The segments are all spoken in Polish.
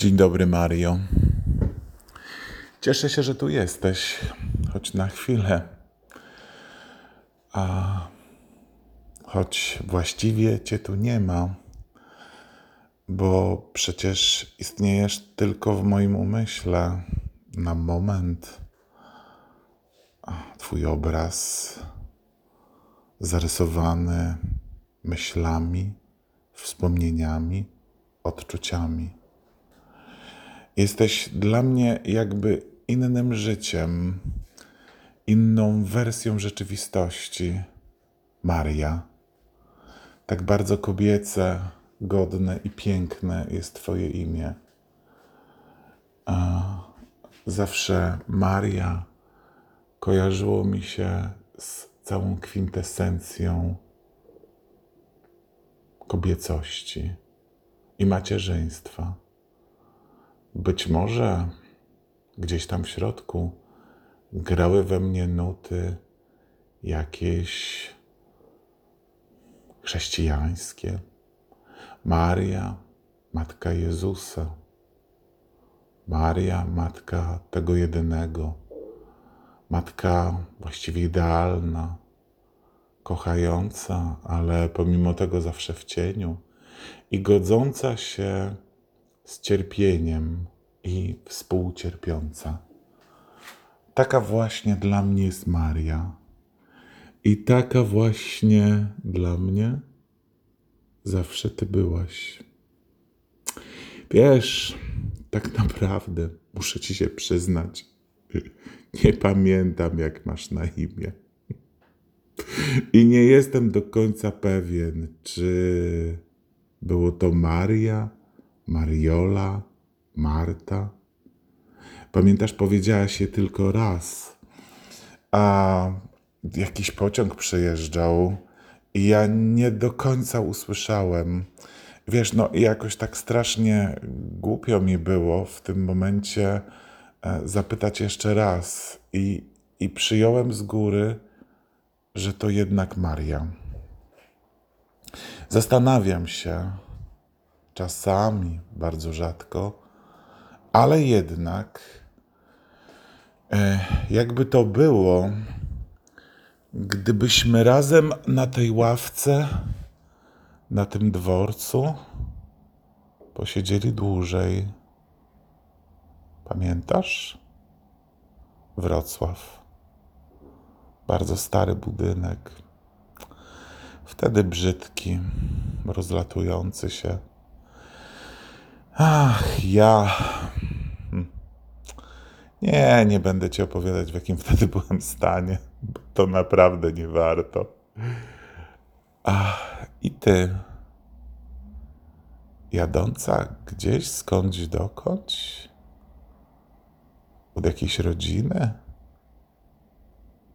Dzień dobry, Mario. Cieszę się, że tu jesteś, choć na chwilę. A choć właściwie cię tu nie ma, bo przecież istniejesz tylko w moim umyśle na moment. Twój obraz zarysowany myślami, wspomnieniami, odczuciami. Jesteś dla mnie jakby innym życiem, inną wersją rzeczywistości. Maria. Tak bardzo kobiece, godne i piękne jest Twoje imię. A zawsze Maria kojarzyło mi się z całą kwintesencją kobiecości i macierzyństwa. Być może gdzieś tam w środku grały we mnie nuty jakieś chrześcijańskie. Maria, matka Jezusa. Maria, matka tego jedynego. Matka właściwie idealna, kochająca, ale pomimo tego zawsze w cieniu i godząca się z cierpieniem i współcierpiąca. Taka właśnie dla mnie jest Maria. I taka właśnie dla mnie zawsze Ty byłaś. Wiesz, tak naprawdę muszę Ci się przyznać, nie pamiętam, jak masz na imię. I nie jestem do końca pewien, czy było to Maria Mariola, Marta. Pamiętasz, powiedziałaś je tylko raz, a jakiś pociąg przejeżdżał i ja nie do końca usłyszałem. Wiesz, no i jakoś tak strasznie głupio mi było w tym momencie e, zapytać jeszcze raz i, i przyjąłem z góry, że to jednak Maria. Zastanawiam się, czasami, bardzo rzadko, ale jednak, e, jakby to było, gdybyśmy razem na tej ławce, na tym dworcu, posiedzieli dłużej. Pamiętasz? Wrocław. Bardzo stary budynek. Wtedy brzydki, rozlatujący się Ach, ja. Hm. Nie, nie będę ci opowiadać, w jakim wtedy byłem stanie, bo to naprawdę nie warto. Ach, i ty, jadąca gdzieś skądś dokądś? Od jakiejś rodziny?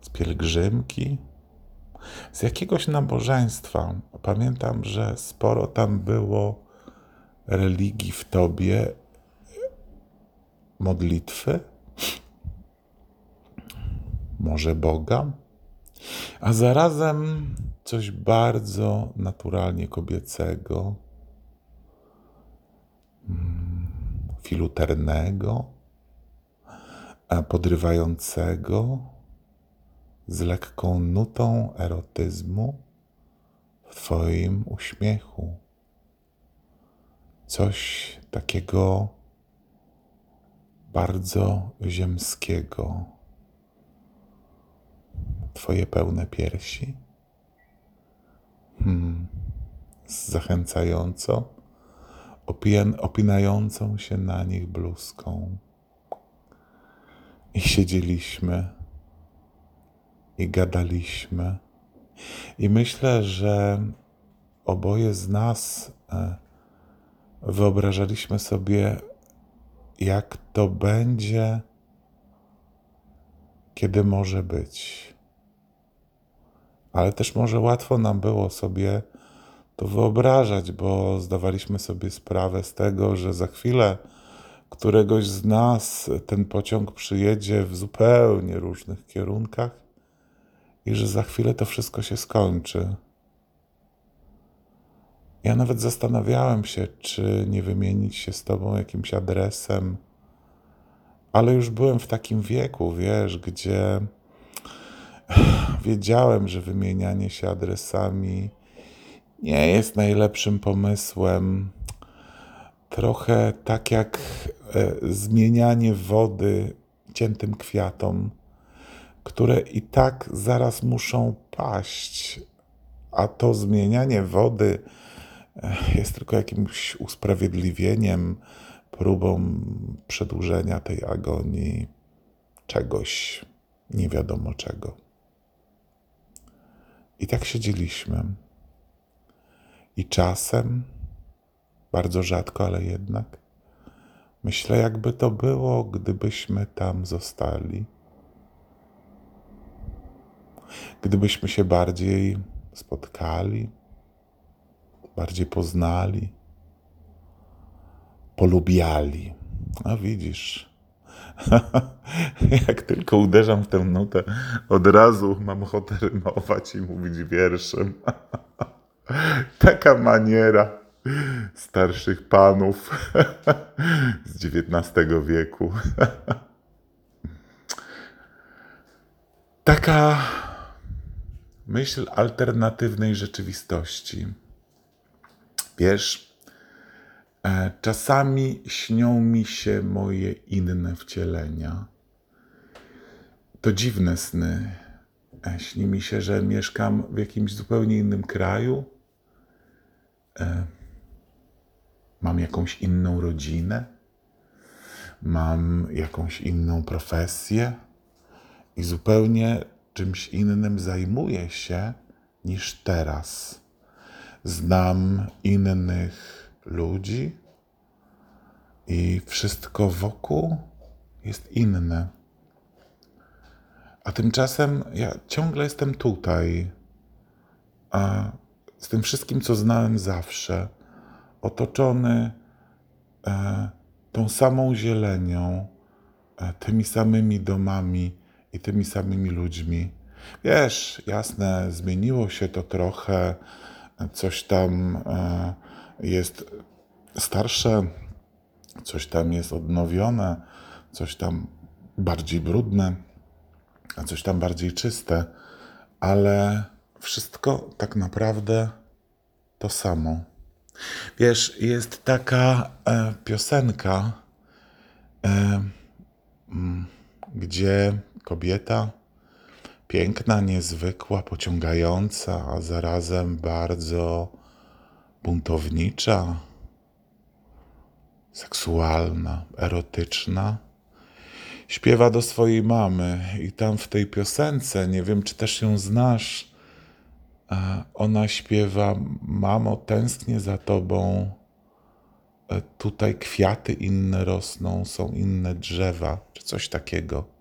Z pielgrzymki? Z jakiegoś nabożeństwa. Pamiętam, że sporo tam było religii w tobie, modlitwy, może Boga, a zarazem coś bardzo naturalnie kobiecego, mm, filuternego, podrywającego, z lekką nutą erotyzmu w Twoim uśmiechu coś takiego bardzo ziemskiego. Twoje pełne piersi, hmm, zachęcająco, opinającą się na nich bluzką. I siedzieliśmy i gadaliśmy. I myślę, że oboje z nas e, wyobrażaliśmy sobie, jak to będzie, kiedy może być. Ale też może łatwo nam było sobie to wyobrażać, bo zdawaliśmy sobie sprawę z tego, że za chwilę któregoś z nas ten pociąg przyjedzie w zupełnie różnych kierunkach i że za chwilę to wszystko się skończy. Ja nawet zastanawiałem się, czy nie wymienić się z tobą jakimś adresem, ale już byłem w takim wieku, wiesz, gdzie wiedziałem, że wymienianie się adresami nie jest najlepszym pomysłem. Trochę tak jak e, zmienianie wody ciętym kwiatom, które i tak zaraz muszą paść, a to zmienianie wody jest tylko jakimś usprawiedliwieniem, próbą przedłużenia tej agonii czegoś, nie wiadomo czego. I tak siedzieliśmy. I czasem, bardzo rzadko, ale jednak, myślę, jakby to było, gdybyśmy tam zostali. Gdybyśmy się bardziej spotkali, bardziej poznali, polubiali. A widzisz, jak tylko uderzam w tę nutę, od razu mam ochotę rymować i mówić wierszem. Taka maniera starszych panów z XIX wieku. Taka myśl alternatywnej rzeczywistości. Wiesz, e, czasami śnią mi się moje inne wcielenia. To dziwne sny. E, śni mi się, że mieszkam w jakimś zupełnie innym kraju E, mam jakąś inną rodzinę, mam jakąś inną profesję i zupełnie czymś innym zajmuję się niż teraz. Znam innych ludzi i wszystko wokół jest inne. A tymczasem ja ciągle jestem tutaj, a z tym wszystkim, co znałem zawsze, otoczony e, tą samą zielenią, e, tymi samymi domami i tymi samymi ludźmi. Wiesz, jasne, zmieniło się to trochę, coś tam e, jest starsze, coś tam jest odnowione, coś tam bardziej brudne, a coś tam bardziej czyste, ale wszystko tak naprawdę to samo. Wiesz, jest taka e, piosenka, e, gdzie kobieta piękna, niezwykła, pociągająca, a zarazem bardzo buntownicza, seksualna, erotyczna, śpiewa do swojej mamy. I tam w tej piosence, nie wiem czy też ją znasz, ona śpiewa: Mamo, tęsknię za tobą. E, tutaj kwiaty inne rosną, są inne drzewa, czy coś takiego.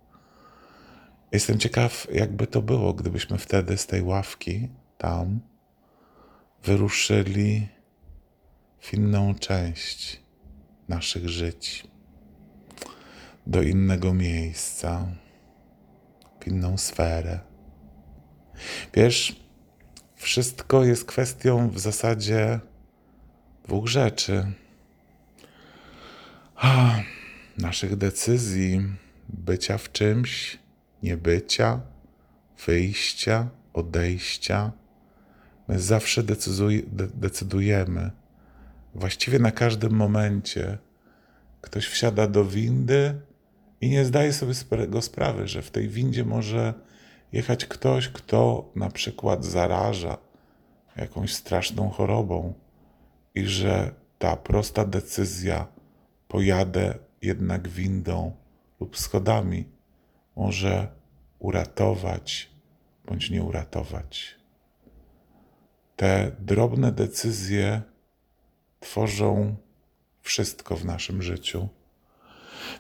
Jestem ciekaw, jakby to było, gdybyśmy wtedy z tej ławki tam wyruszyli w inną część naszych żyć, do innego miejsca, w inną sferę. Wiesz, wszystko jest kwestią w zasadzie dwóch rzeczy. Naszych decyzji, bycia w czymś, niebycia, wyjścia, odejścia. My zawsze decydujemy. Właściwie na każdym momencie ktoś wsiada do windy i nie zdaje sobie tego sprawy, że w tej windzie może jechać ktoś, kto na przykład zaraża jakąś straszną chorobą i że ta prosta decyzja pojadę jednak windą lub schodami może uratować bądź nie uratować. Te drobne decyzje tworzą wszystko w naszym życiu.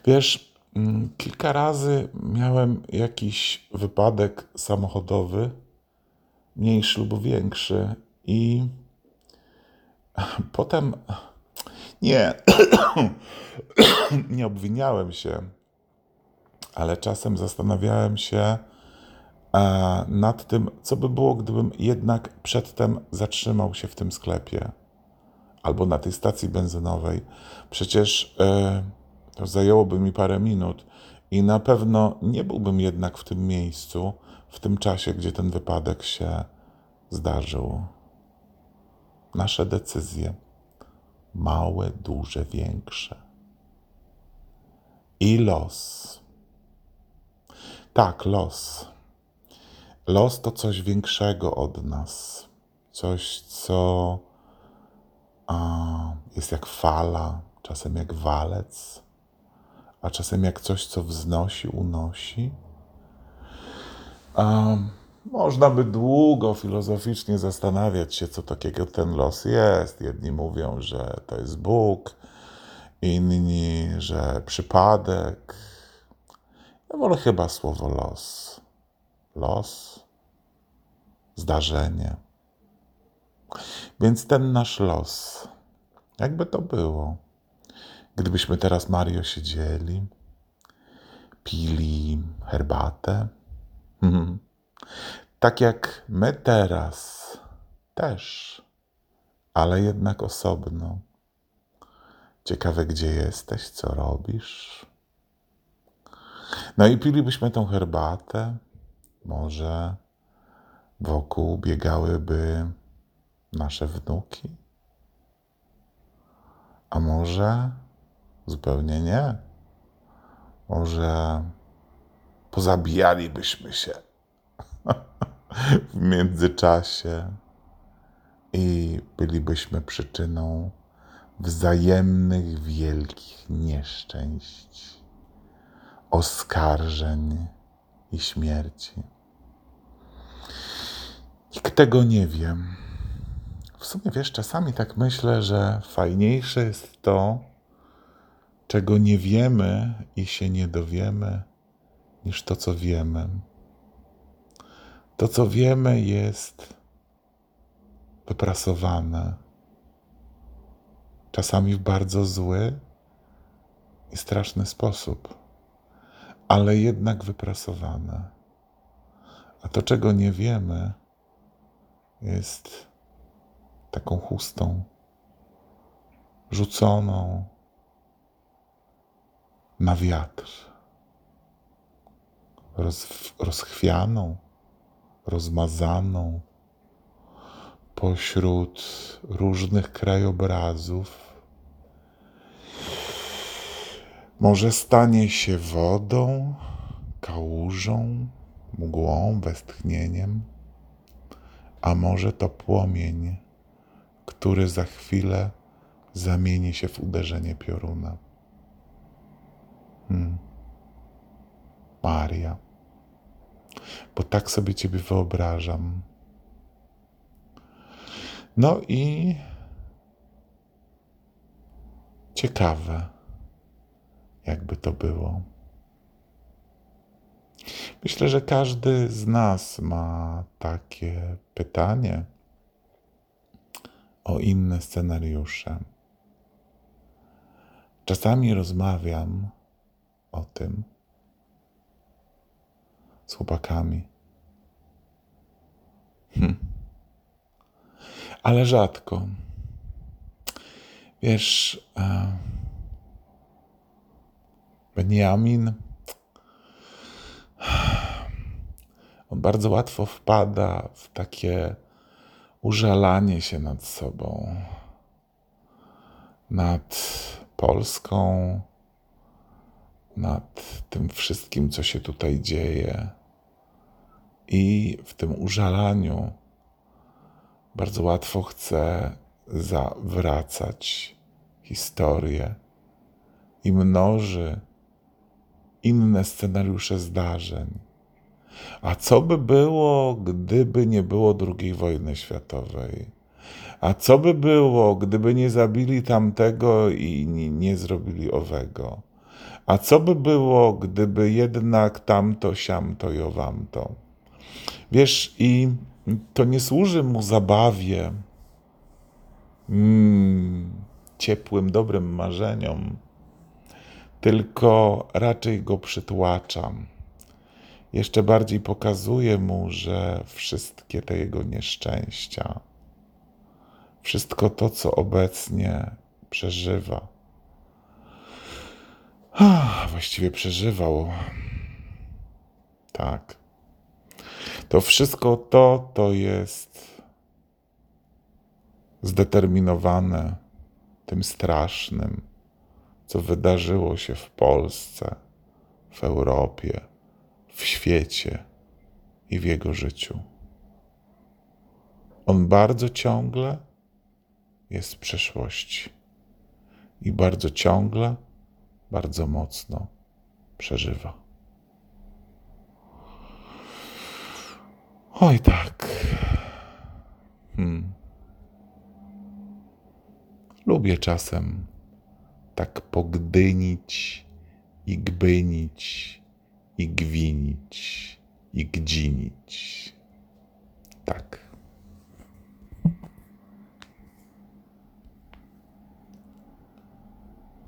Wiesz, Mm, kilka razy miałem jakiś wypadek samochodowy, mniejszy lub większy, i potem nie, nie obwiniałem się, ale czasem zastanawiałem się e, nad tym, co by było, gdybym jednak przedtem zatrzymał się w tym sklepie. albo na tej stacji benzynowej, przecież e, to zajęłoby mi parę minut i na pewno nie byłbym jednak w tym miejscu, w tym czasie, gdzie ten wypadek się zdarzył. Nasze decyzje, małe, duże, większe. I los. Tak, los. Los to coś większego od nas. Coś, co a, jest jak fala, czasem jak walec, a czasem jak coś, co wznosi, unosi. A, można by długo filozoficznie zastanawiać się, co takiego ten los jest. Jedni mówią, że to jest Bóg, inni, że przypadek. Ja wolę chyba słowo los. Los, zdarzenie. Więc ten nasz los, jakby to było, gdybyśmy teraz, Mario, siedzieli, pili herbatę, mhm. tak jak my teraz też, ale jednak osobno. Ciekawe, gdzie jesteś, co robisz. No i pilibyśmy tą herbatę. Może wokół biegałyby nasze wnuki? A może zupełnie nie? Może pozabijalibyśmy się w międzyczasie i bylibyśmy przyczyną wzajemnych wielkich nieszczęść, oskarżeń i śmierci. Nikt tego nie wiem. W sumie wiesz, czasami tak myślę, że fajniejsze jest to, czego nie wiemy i się nie dowiemy, niż to, co wiemy. To, co wiemy, jest wyprasowane. Czasami w bardzo zły i straszny sposób, ale jednak wyprasowane. A to, czego nie wiemy, jest taką chustą rzuconą na wiatr, roz, rozchwianą, rozmazaną pośród różnych krajobrazów. Może stanie się wodą, kałużą, mgłą, westchnieniem, a może to płomień który za chwilę zamieni się w uderzenie pioruna. Hmm. Maria, bo tak sobie Ciebie wyobrażam. No i ciekawe, jakby to było. Myślę, że każdy z nas ma takie pytanie o inne scenariusze. Czasami rozmawiam o tym z chłopakami. Hm. Ale rzadko. Wiesz, e, Benjamin, on bardzo łatwo wpada w takie użalanie się nad sobą, nad Polską, nad tym wszystkim, co się tutaj dzieje. I w tym użalaniu bardzo łatwo chce zawracać historię i mnoży inne scenariusze zdarzeń a co by było, gdyby nie było II wojny światowej? A co by było, gdyby nie zabili tamtego i nie, zrobili owego? A co by było, gdyby jednak tamto, siamto i owamto? Wiesz, i to nie służy mu zabawie, mm, ciepłym, dobrym marzeniom, tylko raczej go przytłaczam jeszcze bardziej pokazuje mu, że wszystkie te jego nieszczęścia, wszystko to, co obecnie przeżywa. Ah, właściwie przeżywał. Tak. To wszystko to, to jest zdeterminowane tym strasznym, co wydarzyło się w Polsce, w Europie, w świecie i w jego życiu. On bardzo ciągle jest w przeszłości i bardzo ciągle, bardzo mocno przeżywa. Oj, tak. Hmm. Lubię czasem tak pogdynić i gbynić i gwinić i gdzinić. Tak.